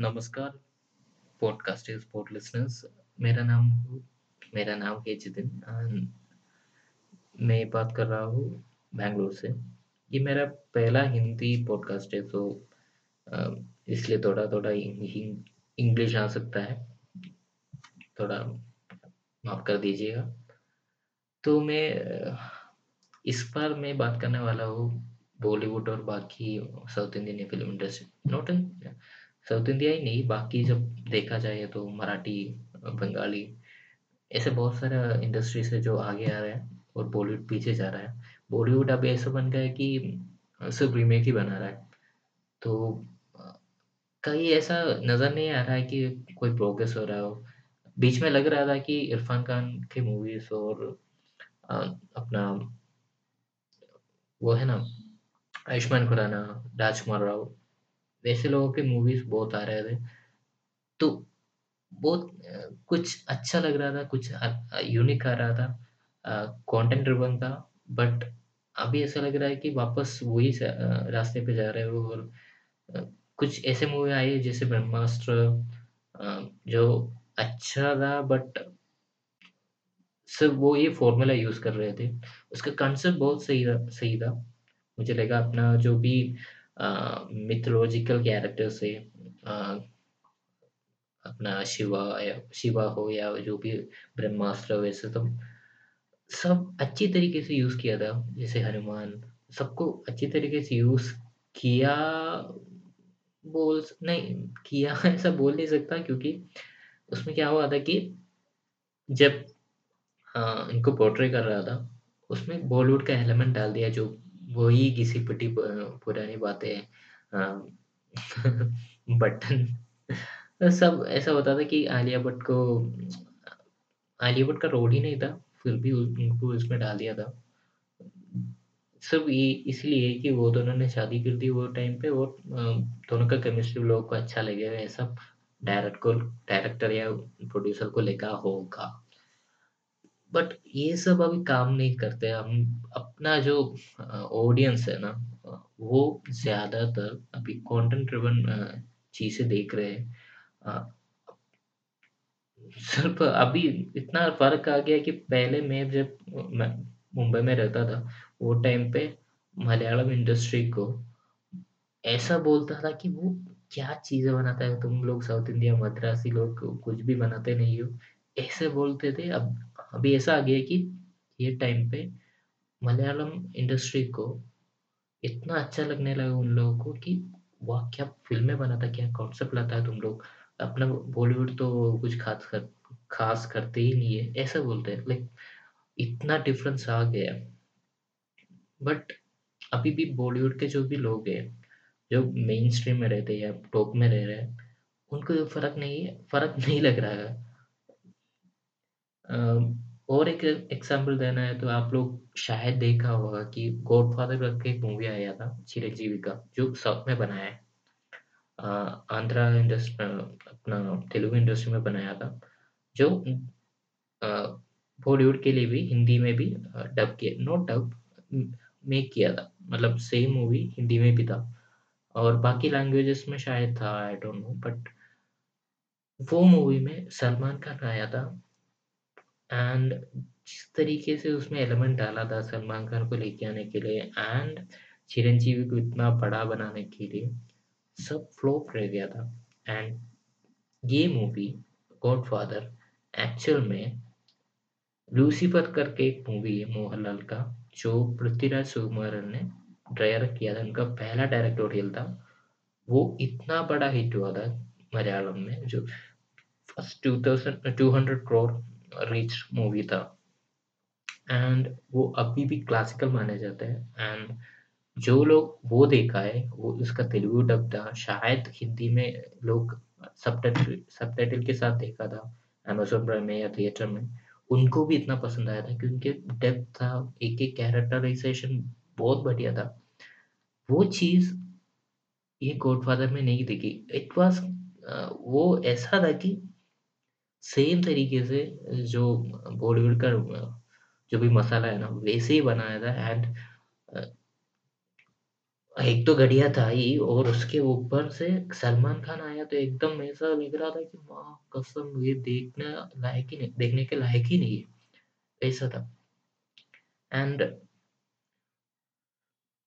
नमस्कार podcast sport listeners मेरा नाम मेरा नाम है जितिन मैं बात कर रहा हूँ बैंगलोर से। ये मेरा पहला हिंदी पॉडकास्ट है तो इसलिए थोड़ा थोड़ा इंग्लिश आ सकता है। थोड़ा माफ़ कर दीजिएगा। तो मैं इस बार मैं बात करने वाला हूँ बॉलीवुड और बाकी south Indian film industry not south India ही नहीं, बाकी जब देखा जाए तो मराठी, बंगाली, ऐसे बहुत सारा इंडस्ट्रीज़ है जो आगे आ रहा है और बॉलीवुड पीछे जा रहा है। बॉलीवुड अब ऐसा बन गया है कि सिर्फ़ रीमेक ही बना रहा है। तो कहीं ऐसा नज़र नहीं आ रहा है कि कोई प्रोग्रेस हो रहा हो। बीच में लग रहा था कि इरफान खान की मूवीज़ और अपना, वो है ना, आयुष्मान खुराना, राजकुमार राव वैसे लोगों के मूवीज़ बहुत आ रहे थे। तो बहुत कुछ अच्छा लग रहा था, कुछ यूनिक आ रहा था। कंटेंट ड्रिवन था बट अभी ऐसा लग रहा है कि वापस वही रास्ते पे जा रहे हो और कुछ ऐसे मूवी आए जैसे ब्रह्मास्त्र जो अच्छा था बट सिर्फ़ वो ये फॉर्मूला यूज़ कर रहे थे। उसका कंसेप्ट बहुत सही था सही था। मुझे लगा अपना जो भी मिथोलॉजिकल कैरेक्टर से अपना शिवा या शिवा हो या जो भी ब्रह्मास्त्र वैसे तो सब अच्छी तरीके से यूज़ किया था। जैसे हनुमान सबको अच्छी तरीके से यूज़ किया बोल नहीं किया ऐसा बोल नहीं सकता क्योंकि उसमें क्या हुआ था कि जब आ, इनको पोर्ट्रे कर रहा था उसमें बॉलीवुड का एलिमेंट डाल दिया जो वही किसी पिटी पुरानी बातें बटन। सब ऐसा होता था कि आलिया भट्ट को, आलिया भट्ट का रोल ही नहीं था, फिर भी उनको इसमें डाल दिया था। सब ये इसलिए कि वो दोनों ने शादी कर दी वो टाइम पे और दोनों का केमिस्ट्री लोगों को अच्छा लगेगा ऐसा डायरेक्ट को डायरेक्टर या प्रोड्यूसर को लेकर होगा। बट ये सब अभी काम नहीं करते हम अपना जो ऑडियंस है ना वो ज़्यादातर अभी कंटेंट ड्रिवन चीज़ें देख रहे हैं। सिर्फ़ अभी इतना फ़र्क आ गया कि पहले मैं जब मुंबई में रहता था, वो टाइम पे मलयालम इंडस्ट्री को ऐसा बोलता था कि वो क्या चीज़ें बनाता है? तुम लोग साउथ इंडिया मद्रासी लोग कुछ भी बनाते नहीं हो। ऐसे बोलते थे। अब अभी ऐसा आ गया कि ये टाइम पे मलयालम इंडस्ट्री को इतना अच्छा लगने लगा उन लोगों को कि वाह, क्या फ़िल्में बनाता क्या कॉन्सेप्ट लाता है तुम लोग। अपना बॉलीवुड तो कुछ खास कर, खास करते ही नहीं है, ऐसा बोलते हैं। लाइक इतना डिफरेंस आ गया। बट अभी भी बॉलीवुड के जो भी लोग हैं, जो मेन स्ट्रीम में रहते हैं या टॉप में रह रहे हैं, उनको फ़र्क नहीं है, फ़र्क नहीं लग रहा है। और एक एग्जांपल देना है तो आप लोग शायद देखा होगा कि गॉडफादर करके एक मूवी आया था चिरंजीवी का जो साउथ में बनाया है। आंध्रा इंडस्ट्री अपना तेलुगु इंडस्ट्री में बनाया था, जो बॉलीवुड के लिए भी, हिंदी में भी डब किया नॉट डब मेक किया था। मतलब सेम मूवी हिंदी में भी था। और बाकी लैंग्वेजेस में शायद था आई डोंट नो बट वो मूवी में सलमान खान आया था एंड जिस तरीके से उसमें एलिमेंट डाला था सलमान खान को लेके आने के लिए एंड चिरंजीवी को इतना बड़ा बनाने के लिए, सब फ्लॉप रह गया था। एंड ये मूवी गॉड फादर एक्चुअल में लूसीफर करके एक मूवी है मोहनलाल का, जो पृथ्वीराज सुकुमारन ने डायरेक्ट किया था। उनका पहला डायरेक्टोरियल था। वो इतना बड़ा हिट हुआ था मलयालम में, जो first two thousand two hundred crore rich movie था। एंड वो अभी भी क्लासिकल माने जाते हैं। एंड जो लोग वो देखा है, वो उसका तेलुगु डब था। शायद हिंदी में लोग सब टाइटल के साथ देखा था अमेजोन प्राइम में या थिएटर में। उनको भी इतना पसंद आया था कि उनके डेप्थ था, एक एक कैरेक्टराइजेशन बहुत बढ़िया था। वो चीज़ ये गॉडफादर में नहीं दिखी। इट वॉज़ वो ऐसा था कि सेम तरीके से, जो बॉलीवुड का, जो भी मसाला है ना, वैसे ही बनाया था एंड एक तो घटिया था ही और उसके ऊपर से सलमान खान आया तो एकदम ऐसा लग रहा था कि माँ कसम, ये देखने लायक ही नहीं, देखने के लायक ही नहीं है। ऐसा था। एंड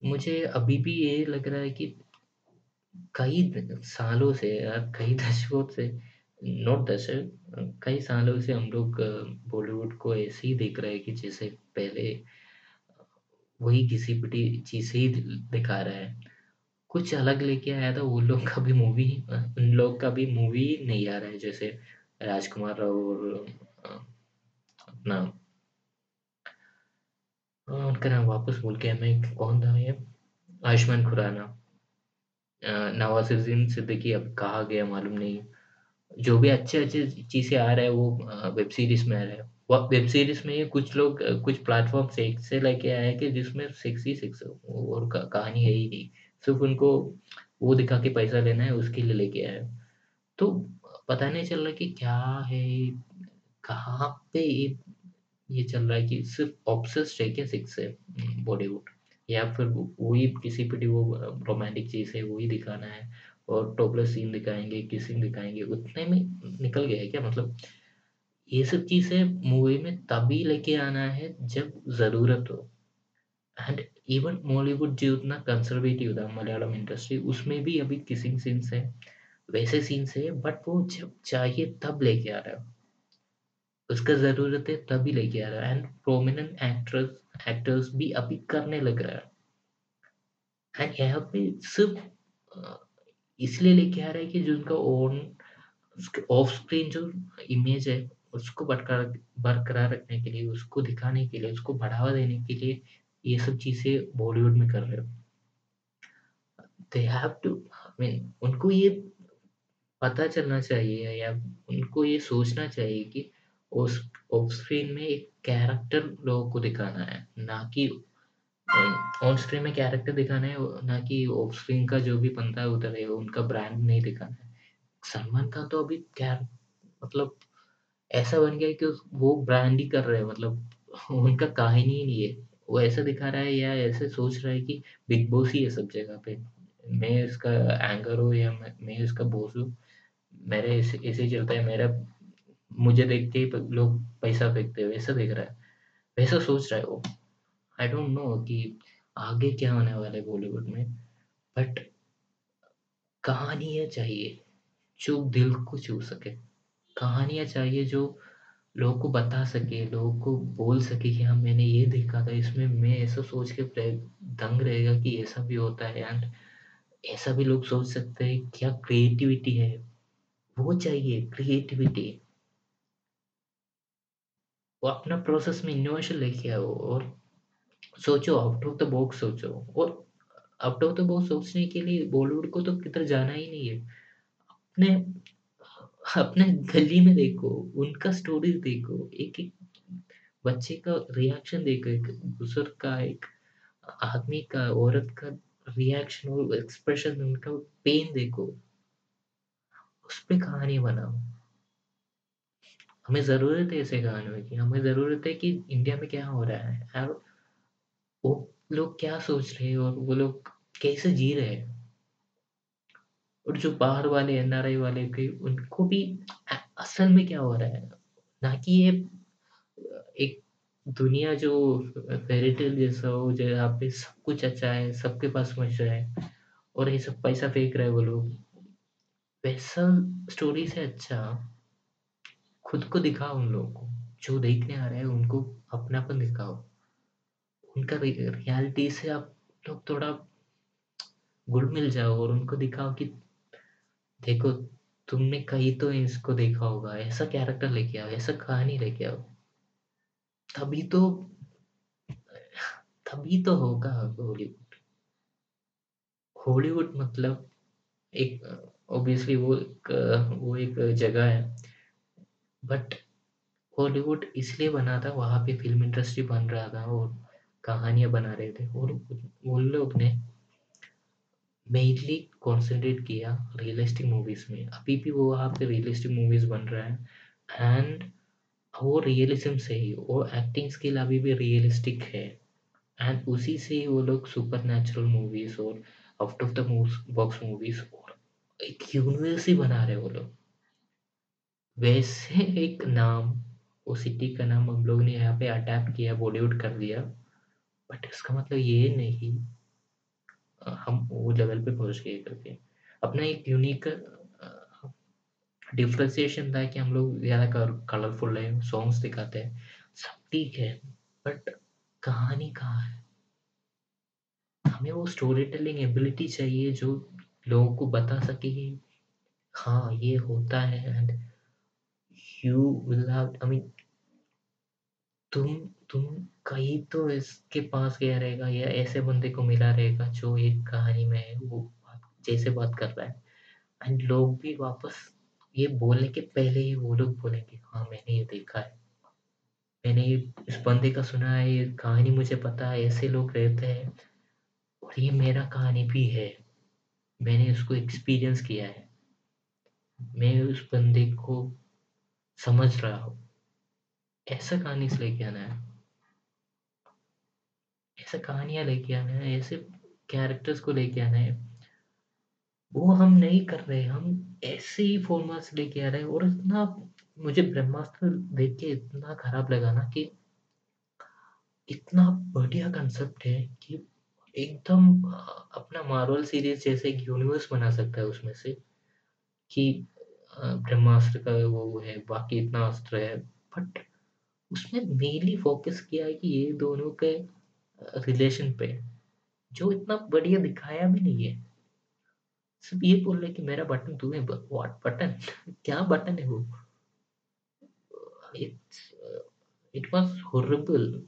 मुझे अभी भी ये लग रहा है कि कई सालों से या कई दशकों से नॉट दशक कई सालों से हम लोग बॉलीवुड को ऐसे ही देख रहे हैं कि जैसे पहले वही घिसी-पिटी चीज़ें ही दिखा रहा है। कुछ अलग लेके आया था, वो लोग का भी मूवी उन लोग का भी मूवी नहीं आ रहा है, जैसे राजकुमार राव और अपना उनका नाम वापस भूल गया मैं, कौन था ये? आयुष्मान खुराना। नवाज़ुद्दीन सिद्दीकी, अब कहा गया, मालूम नहीं। जो भी अच्छे-अच्छे चीज़ें आ रहे हैं वो वेब सीरीज़ में आ रहा है। वेब सीरीज़ में ही कुछ लोग कुछ प्लेटफ़ॉर्म से ऐसे लेके आए हैं कि जिसमें सेक्स ही सेक्स और कहानी है ही नहीं। सिर्फ़ उनको वो दिखा के पैसा लेना है उसके लिए लेके आए तो पता नहीं चल रहा कि क्या है, कहाँ पे ये ये चल रहा है कि सिर्फ़ ऑब्सेस्ड है क्या सेक्स से उम, बॉलीवुड या फिर वही घिसी-पिटी वो रोमांटिक चीज़ है वही दिखाना है और टॉपलेस सीन दिखाएँगे किसिंग दिखाएँगे उतने में निकल गया है क्या? मतलब ये सब चीज़ें मूवी में तभी लेके आना है जब ज़रूरत हो एंड इवन बॉलीवुड जो उतना कंज़र्वेटिव था मलयालम इंडस्ट्री उसमें भी अभी किसिंग सीन्स हैं, वैसे सीन्स हैं बट वो जब चाहिए तब लेके आ रहा है। उसका ज़रूरत है तभी लेके आ रहा है एंड प्रोमिनेंट एक्ट्रेस एक्टर्स भी अभी करने लग रहा है एंड यहाँ पे सिर्फ़ इसलिए लेके आ रहा है कि जो उनका ओन ऑफ़ स्क्रीन जो इमेज है, उसको बरकरार बरकरार रखने के लिए, उसको दिखाने के लिए, उसको बढ़ावा देने के लिए ये सब चीज़ें बॉलीवुड में कर रहे हो। They have to I mean उनको ये पता चलना चाहिए या उनको ये सोचना चाहिए कि उस ऑफ़ स्क्रीन में एक कैरेक्टर लोगों को दिखाना है, ना कि ऑन स्क्रीन में कैरेक्टर दिखाना है, ना कि ऑफ़ स्क्रीन का जो भी बनता है उधर है, उनका ब्रांड नहीं दिखाना है। सलमान खान तो अभी क्या मतलब ऐसा बन गया कि वो ब्रांड ही कर रहे हैं मतलब उनका कहानी ही नहीं है। वो ऐसा दिखा रहा है या ऐसे सोच रहा है कि बिग बॉस ही है सब जगह पे। मैं इसका एंकर हूँ या मैं इसका बॉस हूँ। मेरे ऐसे ऐसे चलता है मेरा मुझे देख के ही लोग पैसा फेंकते हैं, वैसा देख रहा है। वैसा सोच रहा है वो। आई डोंट नो कि आगे क्या होने वाला है बॉलीवुड में बट कहानियाँ चाहिए, जो दिल को छू सके। कहानियाँ चाहिए जो लोगों को बता सके, लोगों को बोल सके कि हाँ, मैंने ये देखा था, इसमें मैं ऐसा सोच के दंग रहेगा कि ऐसा भी होता है एंड ऐसा भी लोग सोच सकते हैं, क्या क्रिएटिविटी है, वो चाहिए क्रिएटिविटी। वो अपना प्रोसेस में इनोवेशन लेके आओ और सोचो आउट ऑफ़ द बॉक्स सोचो और आउट ऑफ़ द बॉक्स सोचने के लिए बॉलीवुड को तो किधर जाना ही नहीं है। अपने अपने गली में देखो, उनका स्टोरीज़ देखो, एक-एक बच्चे का रिएक्शन देखो, एक बुज़ुर्ग का, एक आदमी का, औरत का रिएक्शन और एक्सप्रेशन उनका पेन देखो, उस पर कहानी बनाओ। हमें ज़रूरत है ऐसे कहानियों की, हमें ज़रूरत है कि इंडिया में क्या हो रहा है और वो लोग क्या सोच रहे हैं और वो लोग कैसे जी रहे हैं। और जो बाहर वाले एनआरआई वाले के उनको भी असल में क्या हो रहा है, ना कि ये एक दुनिया जो फेयरी टेल जैसा हो जहाँ पे सब कुछ अच्छा है, सबके पास पैसा है और ये सब पैसा फेंक रहे हैं वो लोग। वैसा स्टोरी से अच्छा खुद को दिखाओ उन लोगों को, जो देखने आ रहे हैं उनको अपनापन दिखाओ। उनका रियलिटी से आप लोग थोड़ा घुल-मिल जाओ और उनको दिखाओ कि देखो तुमने कहीं तो इसको देखा होगा, ऐसा कैरेक्टर लेके आओ, ऐसा कहानी लेके आओ। तभी तो तभी तो होगा बॉलीवुड। हॉलीवुड मतलब एक ऑब्वियसली वो एक वो एक जगह है। बट हॉलीवुड इसलिए बना था, वहाँ पे फ़िल्म इंडस्ट्री बन रहा था और कहानियाँ बना रहे थे। और उन लोग ने मेनली कॉन्संट्रेट किया रियलिस्टिक मूवीज़ में। अभी भी वो वहाँ पे रियलिस्टिक मूवीज़ बन रहा है। एंड वो रियलिज़्म से ही, वो एक्टिंग स्किल अभी भी रियलिस्टिक है। एंड उसी से ही वो लोग सुपरनैचुरल मूवीज़ और out of the box movies और एक यूनिवर्स ही बना रहे वो लोग। वैसे एक नाम, वो सिटी का नाम हम लोग ने यहाँ पे अडेप्ट किया बॉलीवुड कर दिया। बट इसका मतलब ये नहीं हम वो लेवल पे पहुँच गए करके अपना एक यूनिक डिफ्रेंसिएशन था कि हम लोग ज़्यादा कलरफुल है सॉन्ग्स दिखाते हैं, सब ठीक है बट कहानी कहाँ है? हमें वो स्टोरी टेलिंग एबिलिटी चाहिए जो लोगों को बता सके कि हाँ ये होता है and you will have I mean तुम तुम कहीं तो इसके पास गया रहेगा या ऐसे बंदे को मिला रहेगा जो ये कहानी में है वो बात, जैसे बात कर रहा है। एंड लोग भी वापस ये बोलने के पहले ही वो लोग बोलेंगे हाँ मैंने ये देखा है। मैंने ये इस बंदे का सुना है ये कहानी मुझे पता है ऐसे लोग रहते हैं। और ये मेरा कहानी भी है। मैंने उसको एक्सपीरियंस किया है। मैं उस बंदे को समझ रहा हूँ। ऐसा कहानी से लेके आना है। ऐसा कहानियाँ लेके आना है ऐसे कैरेक्टर्स को लेके आना है, वो हम नहीं कर रहे, हम ऐसे ही फॉर्मेट्स लेके आ रहे हैं और इतना मुझे ब्रह्मास्त्र देख के इतना खराब लगा ना कि इतना बढ़िया कंसेप्ट है कि एकदम अपना मार्वल सीरीज़ जैसे एक यूनिवर्स बना सकता है उसमें से कि ब्रह्मास्त्र का वो है, बाकी इतना अस्त्र है बट उसमें मेनली फोकस किया है कि ये दोनों के रिलेशन पे, जो इतना बढ़िया दिखाया भी नहीं है। सिर्फ़ ये बोल रहे कि मेरा बटन तुम्हें व्हाट बटन क्या बटन है वो? इट वाज हॉरिबल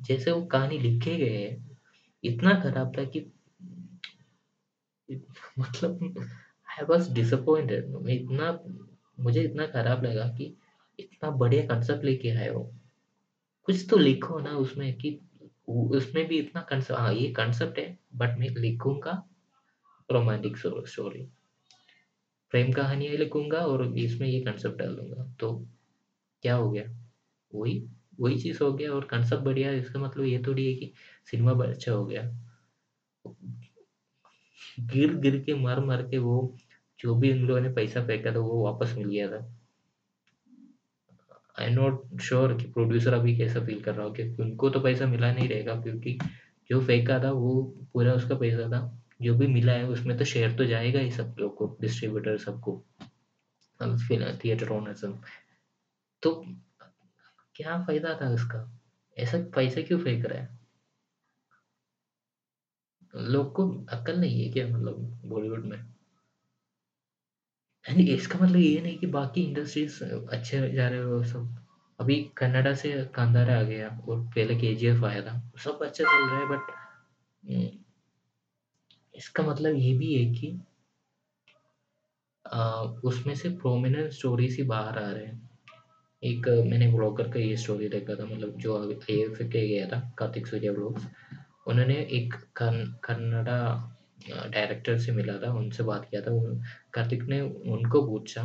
जैसे वो कहानी लिखे गए हैं, इतना खराब था कि मतलब आई वाज डिसअपॉइंटेड मैं इतना, मुझे इतना खराब लगा कि इतना बढ़िया कंसेप्ट लेके आए हो। कुछ तो लिखो ना उसमें कि उसमें भी इतना कंसेप्ट हाँ ये कंसेप्ट है बट मैं लिखूँगा रोमांटिक स्टोरी प्रेम कहानी लिखूँगा और इसमें ये कंसेप्ट डाल दूँगा। तो क्या हो गया? वही वही चीज़ हो गया और कंसेप्ट बढ़िया इसका मतलब ये थोड़ी है कि सिनेमा अच्छा हो गया। गिर गिर के मर मार के वो जो भी उन लोगों ने पैसा फेंका था, वो वापस मिल गया था। आई नॉट श्योर कि प्रोड्यूसर अभी कैसा फील कर रहा हो, क्योंकि उनको तो पैसा मिला नहीं रहेगा, क्योंकि जो फेंका था, वो पूरा उसका पैसा था, जो भी मिला है, उसमें तो शेयर तो जाएगा ही सब लोग को डिस्ट्रीब्यूटर सबको थिएटर ओनर्स तो क्या फ़ायदा था उसका? ऐसा पैसा क्यों फेंक रहा है? लोग को अक्ल नहीं है क्या मतलब बॉलीवुड में? इसका मतलब ये नहीं कि बाकी इंडस्ट्रीज़ अच्छे जा रहे हो सब। अभी कन्नाडा से कांदारा आ गया और पहले के आया था सब अच्छा चल रहा है बट इसका मतलब ये भी है कि आ, उसमें से प्रोमिनेंट स्टोरीज ही बाहर आ रहे हैं। एक मैंने ब्लॉगर का ये स्टोरी देखा था मतलब जो आई एफ़ के गया था कार्तिक सूर्या ब्लॉग्स उन्होंने एक कन्नड़ा डायरेक्टर से मिला था, उनसे बात किया था कार्तिक ने उनको पूछा,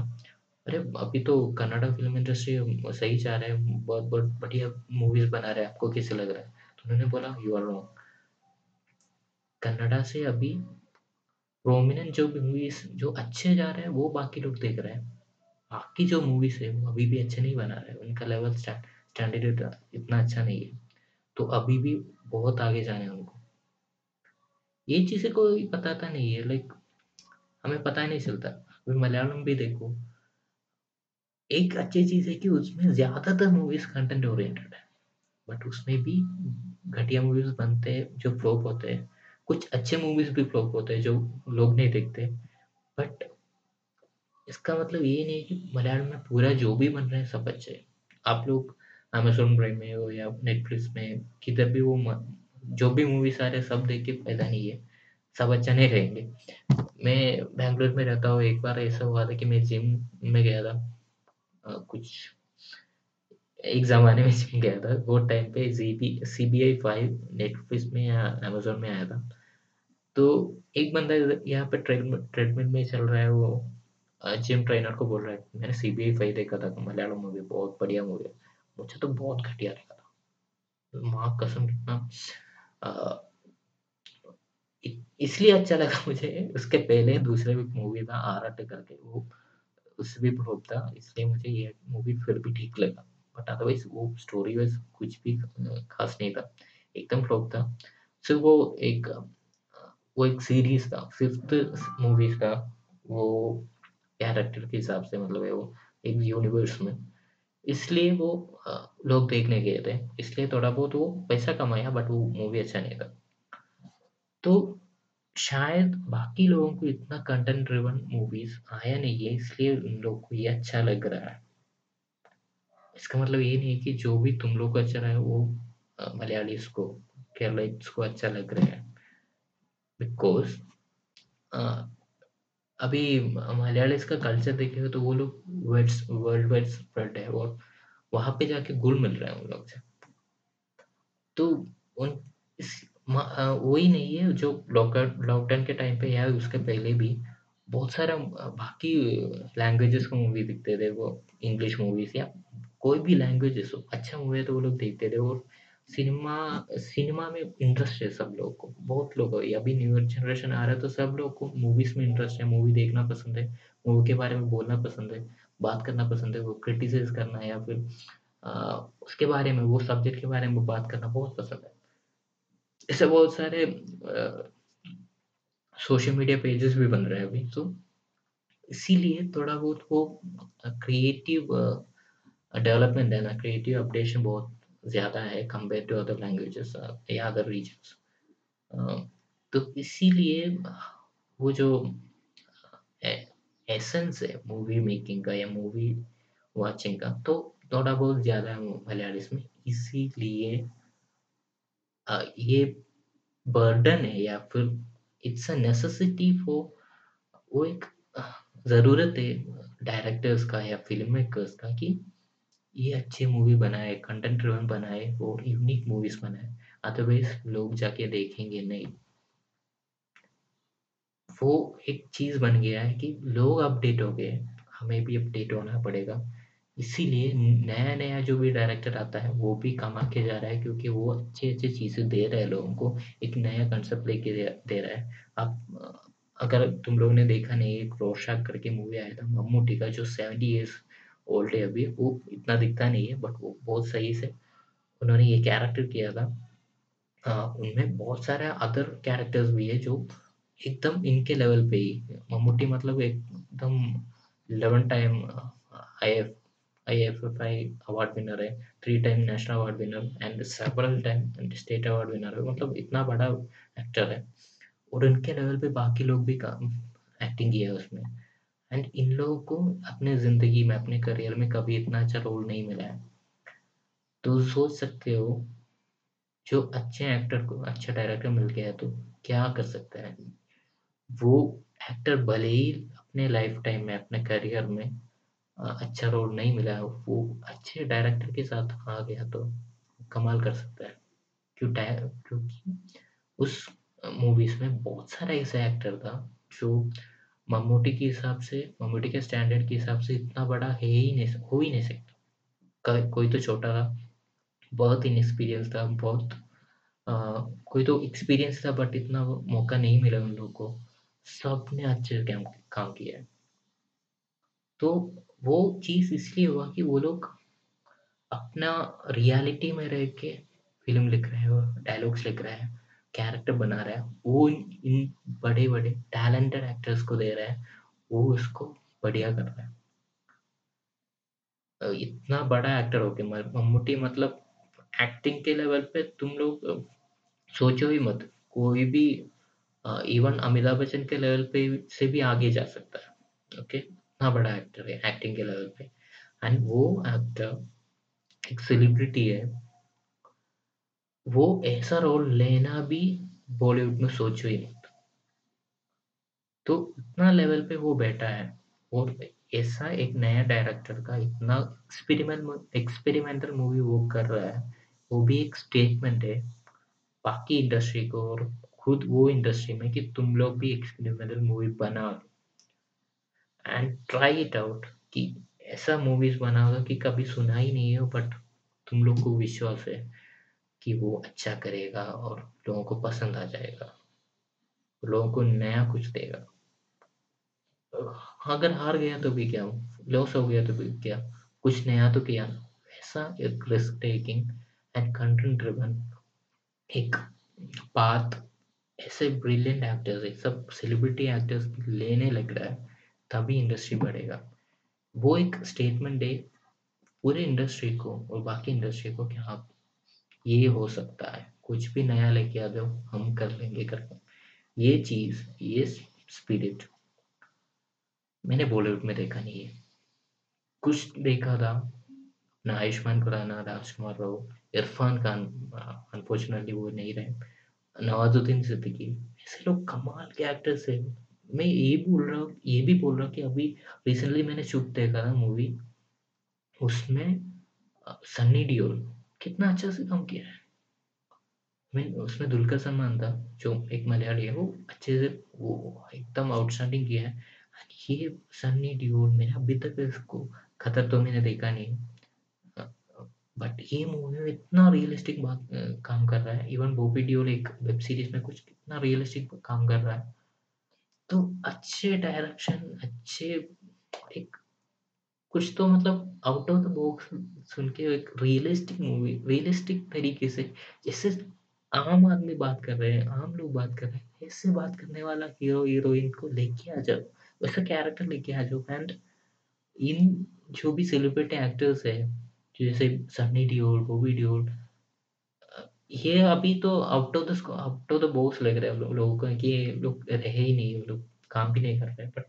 अरे, अभी तो कन्नड़ा फ़िल्म इंडस्ट्री सही जा रहा है, बहुत बहुत बढ़िया मूवीज़ बना रहे हैं, आपको कैसे लग रहा है? तो उन्होंने बोला यू आर रॉन्ग कन्नड़ा से अभी प्रोमिनेंट जो मूवीज़ जो अच्छे जा रहे हैं, वो बाकी लोग देख रहे हैं। बाकी जो मूवीज़ है, वो अभी भी अच्छे नहीं बना रहे, उनका लेवल स्टैंडर्ड इतना अच्छा नहीं है। तो अभी भी बहुत आगे जाना उनको। ये चीज़ें कोई बताता नहीं है लाइक हमें पता नहीं चलता। अभी मलयालम भी देखो, एक अच्छी चीज़ है कि उसमें ज़्यादातर मूवीज़ कंटेंट ओरिएंटेड है बट उसमें भी घटिया मूवीज़ बनते हैं, जो फ्लॉप होते हैं। कुछ अच्छे मूवीज़ भी फ्लॉप होते हैं, जो लोग नहीं देखते। बट इसका मतलब ये नहीं कि मलयालम में पूरा जो भी बन रहा है, सब अच्छे आप लोग अमेजोन प्राइम में हो या नेटफ्लिक्स में, किधर भी वो जो भी मूवी सारे सब देख के फ़ायदा नहीं है। सब अच्छा नहीं रहेंगे। मैं बैंगलोर में रहता हूँ एक बार ऐसा हुआ था कि मैं जिम में गया था। आ, कुछ एक ज़माने में जिम गया था। वो टाइम पे G B C B I five Netflix में या अमेजोन में आया था। तो एक बंदा यहाँ पे ट्रेडमिल में चल रहा है वो जिम ट्रेनर को बोल रहा है मैंने सी बी आई फाइव देखा था मलयालम मूवी बहुत बढ़िया मूवी है। मुझे तो बहुत घटिया लगा था। माँ कसम कितना इसलिए अच्छा लगा मुझे, उसके पहले दूसरे भी मूवी था आरआर करके वो उससे भी फ्लॉप था, इसलिए मुझे ये मूवी फिर भी ठीक लगा। बट अदरवाइज़ वो स्टोरी वाइज कुछ भी खास नहीं था, एकदम फ्लॉप था। सिर्फ़ वो एक वो एक सीरीज़ था फिफ्थ मूवीज़ का, वो कैरेक्टर के हिसाब से मतलब है वो, एक यूनिवर्स में। इसलिए वो लोग देखने गए थे। इसलिए थोड़ा बहुत वो पैसा कमाया बट वो मूवी अच्छा नहीं था। तो शायद बाकी लोगों को इतना कंटेंट ड्रिवन मूवीज़ आया नहीं है, इसलिए उन लोग को ये अच्छा लग रहा है। इसका मतलब ये नहीं है कि जो भी तुम लोग को अच्छा रहा है, वो मलयालीस को केरलाइट्स को अच्छा लग रहा है। बिकॉज़ अभी मलयालीस का कल्चर देखेगा तो वो लोग वर्ड्स वर्ल्ड वाइड स्प्रेड है और वहाँ पे जाके गुल मिल रहा है उन लोग से। तो उन इस वही नहीं है जो लॉकडाउन लॉकडाउन के टाइम पे या उसके पहले भी बहुत सारा बाकी लैंग्वेजेस का मूवी दिखते थे, वो इंग्लिश मूवीज़ या कोई भी लैंग्वेजेस हो अच्छा मूवी है तो वो लोग देखते थे और सिनेमा सिनेमा में इंटरेस्ट है सब लोगों को बहुत लोग अभी न्यू जनरेशन आ रहा है तो सब लोग को मूवीज़ में इंटरेस्ट है मूवी देखना पसंद है मूवी के बारे में बोलना पसंद है बात करना पसंद है वो क्रिटिसाइज करना है या फिर आ, उसके बारे में वो सब्जेक्ट के बारे में बात करना बहुत पसंद है। ऐसे बहुत सारे सोशल मीडिया पेजेस भी बन रहे हैं अभी तो इसीलिए थोड़ा बहुत वो क्रिएटिव डेवलपमेंट है ना क्रिएटिव अपडेशन बहुत ज़्यादा है कंपेयर टू अदर लैंग्वेजेस या अदर रीजन्स तो इसीलिए वो जो एसेंस है मूवी मेकिंग का या मूवी वाचिंग का तो थोड़ा बहुत ज़्यादा है मलयालिस में इसीलिए ये बर्डन है या फिर इट्स अ नेसेसिटी फॉर वो एक ज़रूरत है डायरेक्टर्स का या फ़िल्म मेकर्स का कि ये अच्छी मूवी बनाए कंटेंट ड्रिवन बनाए और यूनिक मूवीज़ बनाए। अदरवाइज़ लोग जाके देखेंगे नहीं। वो एक चीज़ बन गया है कि लोग अपडेट हो गए हमें भी अपडेट होना पड़ेगा। इसीलिए नया नया जो भी डायरेक्टर आता है, वो भी कमा के जा रहा है क्योंकि वो अच्छी अच्छी चीज़ें दे रहा है लोगों को। एक नया कंसेप्ट लेके दे रहा है। अब, अगर तुम लोगों ने देखा नहीं, एक रोशाक करके मूवी आया था मम्मूटी का जो सेवेंटी ईयर्स ओल्ड है अभी। वो इतना दिखता नहीं है बट वो बहुत सही से उन्होंने ये कैरेक्टर किया था। उनमें बहुत सारे अदर कैरेक्टर्स भी है जो एकदम इनके लेवल पे ही मम्मूटी मतलब एकदम eleven time I F I F F I award winner है three time national award winner and several time state award winner है। मतलब इतना बड़ा एक्टर है। और इनके लेवल पे बाकी लोग भी एक्टिंग किया है उसमें एंड इन लोगों को अपने ज़िंदगी में, अपने करियर में कभी इतना अच्छा रोल नहीं मिला है। तो सोच सकते हो, जो अच्छे एक्टर को अच्छा डायरेक्टर मिल गया है तो क्या कर सकते हैं? वो एक्टर भले ही अपने लाइफ टाइम में, अपने करियर में अच्छा रोल नहीं मिला है, वो अच्छे डायरेक्टर के साथ आ गया तो कमाल कर सकता है। क्यों क्योंकि उस मूवीज़ में बहुत सारा ऐसा एक्टर था, जो मम्मूटी के हिसाब से मम्मूटी के स्टैंडर्ड के हिसाब से इतना बड़ा है ही नहीं हो ही नहीं सकता। कोई तो छोटा था बहुत इनएक्सपीरियंस था बहुत आ, कोई तो एक्सपीरियंस था बट इतना मौका नहीं मिला उन लोगों को। सबने अच्छे काम काम किया है। तो वो चीज़ इसलिए हुआ कि वो लोग अपना रियलिटी में रह के फ़िल्म लिख रहे हैं और डायलॉग्स लिख रहे हैं। कैरेक्टर बना रहा है, वो इन बड़े बड़े टैलेंटेड एक्टर्स को दे रहा है, वो उसको बढ़िया कर रहा है। इतना बड़ा एक्टर हो गया मम्मूटी मतलब एक्टिंग के लेवल पे तुम लोग सोचो ही मत, कोई भी इवन अमिताभ बच्चन के लेवल पे से भी आगे जा सकता है ओके इतना बड़ा एक्टर है एक्टिंग के लेवल पे। एंड वो एक्टर एक सेलिब्रिटी है वो ऐसा रोल लेना भी बॉलीवुड में सोचो ही मत। तो इतना लेवल पे वो बैठा है और ऐसा एक नया डायरेक्टर का इतना एक्सपेरिमेंट एक्सपेरिमेंटल मूवी वो कर रहा है, वो भी एक स्टेटमेंट है बाकी इंडस्ट्री को और खुद वो इंडस्ट्री में कि तुम लोग भी एक्सपेरिमेंटल मूवी बनाओ एंड ट्राई इट आउट कि ऐसा मूवीज़ बनाओगे कि कभी सुना ही नहीं हो बट तुम लोग को विश्वास है। कि वो अच्छा करेगा और लोगों को पसंद आ जाएगा। लोगों को नया कुछ देगा। अगर हार गया तो भी क्या? लॉस हो गया तो भी क्या? कुछ नया तो किया? ऐसा एक risk taking and content driven एक पाथ ऐसे ब्रिलियंट एक्टर्स है सब सेलिब्रिटी एक्टर्स लेने लग रहा है, तभी इंडस्ट्री बढ़ेगा। वो एक स्टेटमेंट दे पूरे इंडस्ट्री को और बाकी इंडस्ट्री को कि हाँ ये हो सकता है। कुछ भी नया लेके आ जाओ हम कर लेंगे करके ये चीज़, ये स्पिरिट मैंने बॉलीवुड में देखा नहीं है। कुछ देखा था, ना आयुष्मान खुराना, राजकुमार राव, इरफान खान अनफॉर्चुनेटली वो नहीं रहे। नवाजुद्दीन सिद्दीकी, ऐसे लोग कमाल के एक्टर्स है। मैं ये बोल रहा हूँ ये भी बोल रहा हूँ कि अभी रिसेंटली मैंने चुप देखा था मूवी उसमें सन्नी डियोल कितना अच्छा से काम किया है। मीन उसमें दुलकर सलमान था, जो एक मलयाली है, वो अच्छे से, वो एकदम आउटस्टैंडिंग किया है। ये सन्नी डियोल मैंने अभी तक इसको खतर तो मैंने देखा नहीं। बट ये मूवी में इतना रियलिस्टिक बात काम कर रहा है। इवन बॉबी डियोल एक वेब सीरीज़ में कुछ कितना रियलिस्टिक काम कर रहा है। तो अच्छे डायरेक्शन अच्छे, एक कुछ तो मतलब आउट ऑफ़ द बॉक्स सुन के एक रियलिस्टिक मूवी रियलिस्टिक तरीके से जैसे आम आदमी बात कर रहे हैं, आम लोग बात कर रहे हैं, ऐसे बात करने वाला हीरो हीरोइन को लेके आ जाओ, वैसा कैरेक्टर लेके आ जाओ। एंड इन जो भी सेलिब्रिटी एक्टर्स है, जैसे सनी डियोल बॉबी डियोल ये अभी तो out of the out of the box लग रहा है लोगों को कि लोग रहे ही नहीं लोग काम भी नहीं कर रहे बट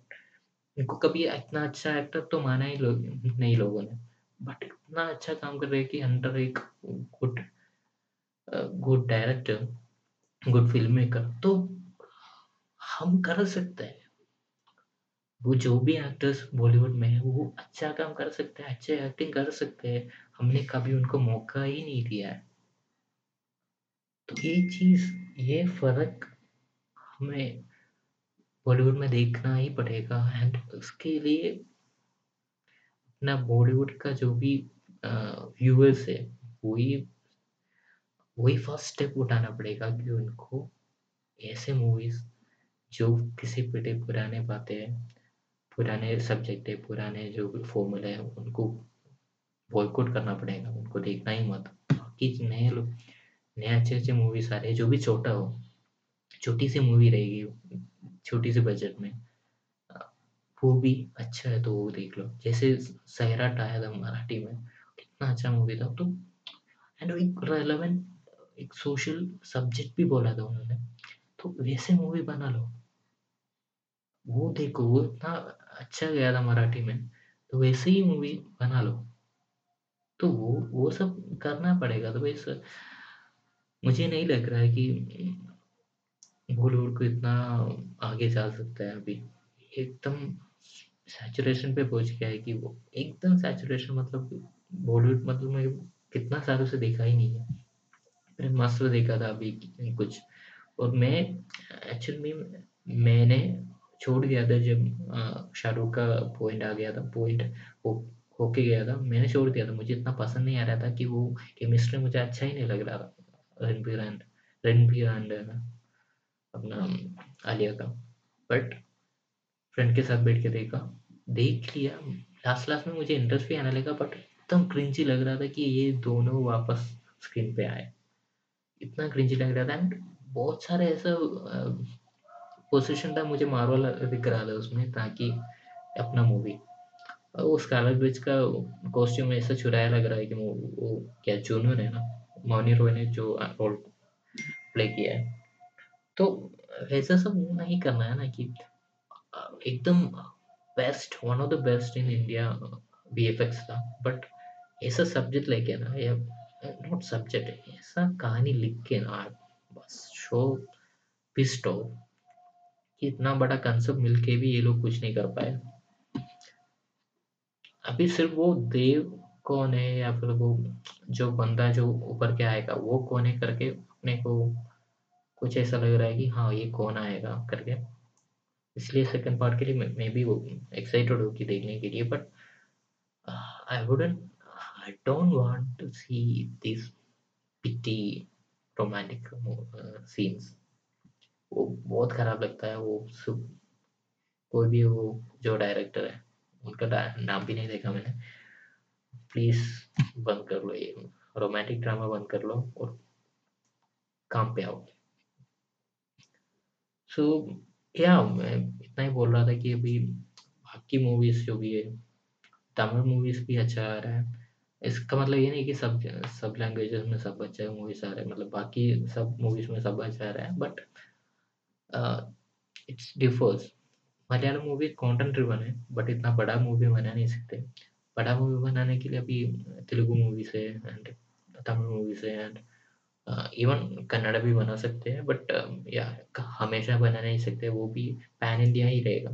इनको कभी इतना अच्छा एक्टर तो माना ही लोग नहीं लोगों ने बट इतना अच्छा काम कर रहे हैं कि अंडर एक good good director good film maker तो हम कर सकते हैं। वो जो भी एक्टर्स बॉलीवुड में है, वो अच्छा काम कर सकते हैं, अच्छे एक्टिंग कर सकते हैं। हमने कभी उनको मौका ही नहीं दिया है। तो ये चीज़, ये फ़र्क हमें बॉलीवुड में देखना ही पड़ेगा एंड उसके लिए अपना बॉलीवुड का जो भी व्यूअर्स है, वही वही फ़र्स्ट स्टेप उठाना पड़ेगा कि उनको ऐसे मूवीज़ जो किसी पीढ़ी पुराने बातें हैं, पुराने सब्जेक्ट है, पुराने जो भी फॉर्मूले हैं, उनको बॉयकॉट करना पड़ेगा, उनको देखना ही मत। बाकी नए लोग, नए अच्छे अच्छे मूवीज़ आ रहे हैं, जो भी छोटा हो, छोटी सी मूवी रहेगी छोटी सी बजट में। वो भी अच्छा है तो वो देख लो। जैसे सैराट आया था मराठी में, कितना अच्छा मूवी था। तो एंड एक रेलेवेंट एक सोशल सब्जेक्ट भी बोला था उन्होंने। तो वैसे मूवी बना लो। वो देखो, वो इतना अच्छा गया था मराठी में। तो वैसे ही मूवी बना लो। तो वो वो सब करना पड़ेगा। तो वैसे मुझे नहीं लग रहा है कि बॉलीवुड को इतना आगे जा सकता है अभी। एकदम सैचुरेशन पे पहुँच गया है कि वो एकदम सैचुरेशन मतलब बॉलीवुड मतलब मैं कितना सालों से देखा ही नहीं है। मैंने मस्त देखा था अभी कुछ। और मैं एक्चुअली मैंने छोड़ गया था जब शाहरुख का पॉइंट आ गया था पॉइंट हो, होके गया था, मैंने छोड़ दिया था। मुझे इतना पसंद नहीं आ रहा था कि वो केमिस्ट्री मुझे अच्छा ही नहीं लग रहा। था रणबीर एंड रणबीर एंड अपना आलिया का बट फ्रेंड के साथ बैठ के देखा। देख लिया। लास्ट लास्ट में मुझे इंटरेस्ट भी आने लगा बट एकदम क्रिंजी लग रहा था कि ये दोनों वापस स्क्रीन पे आए। इतना क्रिंजी लग रहा था एंड बहुत सारे ऐसा पोजिशन था मुझे मार्वल दिख रहा था उसमें ताकि अपना मूवी वो स्कारलेट ब्रिज का कॉस्ट्यूम ऐसा चुराया लग रहा है कि वो, वो क्या जूनून है ना मौनी रॉय ने जो रोल प्ले किया है। तो ऐसा सब नहीं करना है ना कि एकदम best one of the best in India B F X था। बट ऐसा सब्जेक्ट लेके ना, या नॉट सब्जेक्ट ऐसा कहानी लिख के ना आप बस शो पिस्ट हो कि इतना बड़ा कंसेप्ट मिलके भी ये लोग कुछ नहीं कर पाए। अभी सिर्फ़ वो देव कौन है, या फिर वो जो बंदा जो ऊपर के आएगा, वो कौन है करके अपने को कुछ ऐसा लग रहा है कि हाँ ये कौन आएगा करके। इसलिए सेकंड पार्ट के लिए मैं भी वो एक्साइटेड हूँ कि देखने के लिए but I wouldn't I don't want to see this pity romantic scenes वो बहुत खराब लगता है, वो सब, कोई भी वो, जो डायरेक्टर है, उनका नाम भी नहीं देखा मैंने। प्लीज़ बंद कर लो ये रोमांटिक ड्रामा बंद कर लो और काम पे आओ। सो या मैं इतना ही बोल रहा था कि अभी बाकी मूवीज़ जो भी है तमिल मूवीज़ भी अच्छा आ रहा है। इसका मतलब ये नहीं कि सब सब लैंग्वेजेस में सब अच्छा मूवीज़ आ रहे हैं मतलब बाकी सब मूवीज़ में सब अच्छा आ रहा है but it's differs Malayalam movie content driven है बट इतना बड़ा मूवी बना नहीं सकते। बड़ा मूवी बनाने के लिए अभी तेलुगु मूवीज़ है एंड तमिल मूवीज़ है एंड इवन कन्नड़ा भी बना सकते हैं बट या हमेशा बना नहीं सकते, वो भी पैन इंडिया ही रहेगा।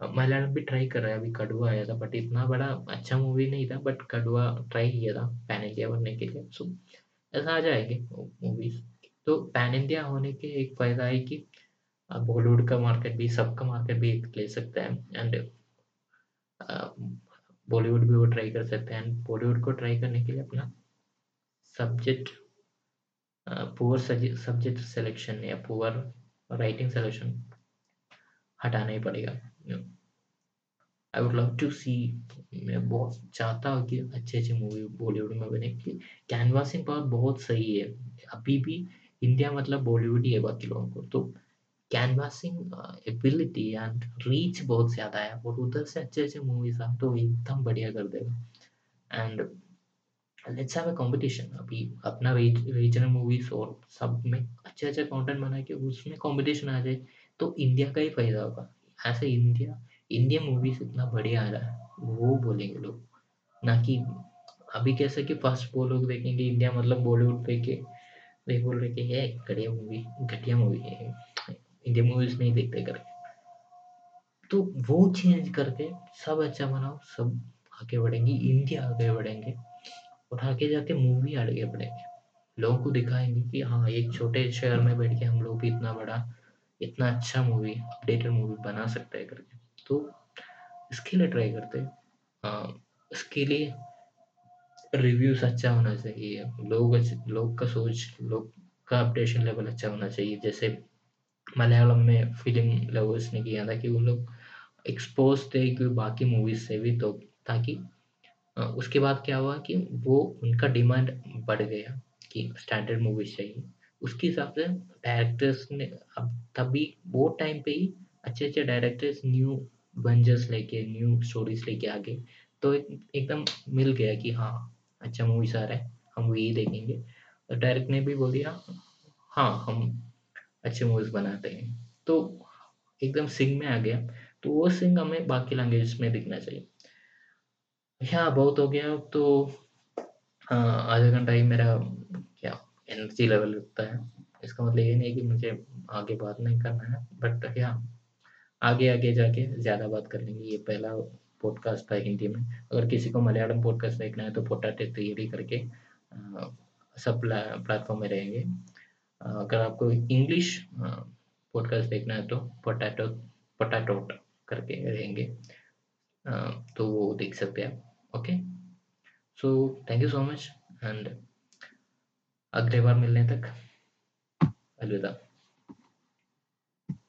मलयालम भी ट्राई कर रहा है, अभी कड़वा आया था बट इतना बड़ा अच्छा मूवी नहीं था बट कड़वा ट्राई किया था पैन इंडिया बनने के लिए। सो ऐसा आ जाएँगे मूवीज़ तो पैन इंडिया होने के एक फ़ायदा है कि बॉलीवुड का मार्केट भी, सबका मार्केट भी ले सकता है एंड बॉलीवुड भी वो ट्राई कर सकते हैं। एंड बॉलीवुड को ट्राई करने के लिए अपना सब्जेक्ट पुअर सब्जेक्ट सिलेक्शन या पुअर राइटिंग सिलेक्शन हटाना ही पड़ेगा I would love to see मैं बहुत चाहता हूँ कि अच्छे अच्छे मूवी बॉलीवुड में बने, कि कैनवासिंग पावर बहुत सही है। अभी भी इंडिया मतलब बॉलीवुड ही है बाकी लोगों को। तो कैनवासिंग एबिलिटी एंड रीच बहुत ज़्यादा है और उधर से अच्छे अच्छे मूवीज़ आप तो एकदम बढ़िया कर देगा। And let's have a competition अभी अपना रीजनल मूवीज़ और सब में अच्छे अच्छे कंटेंट बना के उसमें कंपटीशन आ जाए तो इंडिया का ही फ़ायदा होगा। ऐसे इंडिया इंडियन मूवीज़ इतना बढ़िया आ रहा है, वो बोलेंगे लोग। ना कि अभी कैसे कि फ़र्स्ट वो लोग देखेंगे इंडिया मतलब बॉलीवुड देख के, वे बोल रहे कि, ये घटिया मूवी घटिया मूवी है। इंडियन मूवीज़ नहीं देखते करके तो वो चेंज करके सब अच्छा बनाओ, सब आगे बढ़ेंगे इंडिया आगे बढ़ेंगे। और आगे जाके मूवी आगे बढ़ेंगे लोगों को दिखाएँगे कि हाँ एक छोटे शहर में बैठ के हम लोग भी इतना बड़ा, इतना अच्छा मूवी अपडेटेड मूवी बना सकते हैं करके। तो इसके लिए ट्राई करते इसके लिए रिव्यूज़ अच्छा होना चाहिए। लोग लोग का सोच, लोग का अपडेशन लेवल अच्छा होना चाहिए। जैसे मलयालम में फ़िल्म लवर्स ने किया था कि वो लोग एक्सपोज थे कि बाकी मूवीज़ से भी तो ताकि उसके बाद क्या हुआ कि वो उनका डिमांड बढ़ गया कि स्टैंडर्ड मूवीज़ चाहिए। उसके हिसाब से डायरेक्टर्स ने अब तभी वो टाइम पे ही अच्छे अच्छे डायरेक्टर्स न्यू बंजर्स लेके न्यू स्टोरीज लेके आ गए तो एक, एकदम मिल गया कि हाँ अच्छा मूवीज़ आ रहा है हम वही देखेंगे। डायरेक्ट ने भी बोल दिया हाँ हम अच्छे मूवीज़ बनाते हैं। तो एकदम सिंग में आ गया। तो वो सिंग हमें बाकी लैंग्वेज में दिखना चाहिए। हाँ बहुत हो गया तो आधा घंटा ही मेरा क्या एनर्जी लेवल लगता है। इसका मतलब ये नहीं कि मुझे आगे बात नहीं करना है बट क्या आगे आगे जाके ज़्यादा बात कर लेंगे। ये पहला पॉडकास्ट था हिंदी में। अगर किसी को मलयालम पॉडकास्ट देखना है तो पोटाटे तैयारी करके सब प्लेटफॉर्म में रहेंगे। अगर आपको इंग्लिश पॉडकास्ट देखना है तो पोटैटो पोटैटोट करके रहेंगे। तो वो देख सकते हैं आप। Okay so thank you so much and अगले बार मिलने तक अलविदा।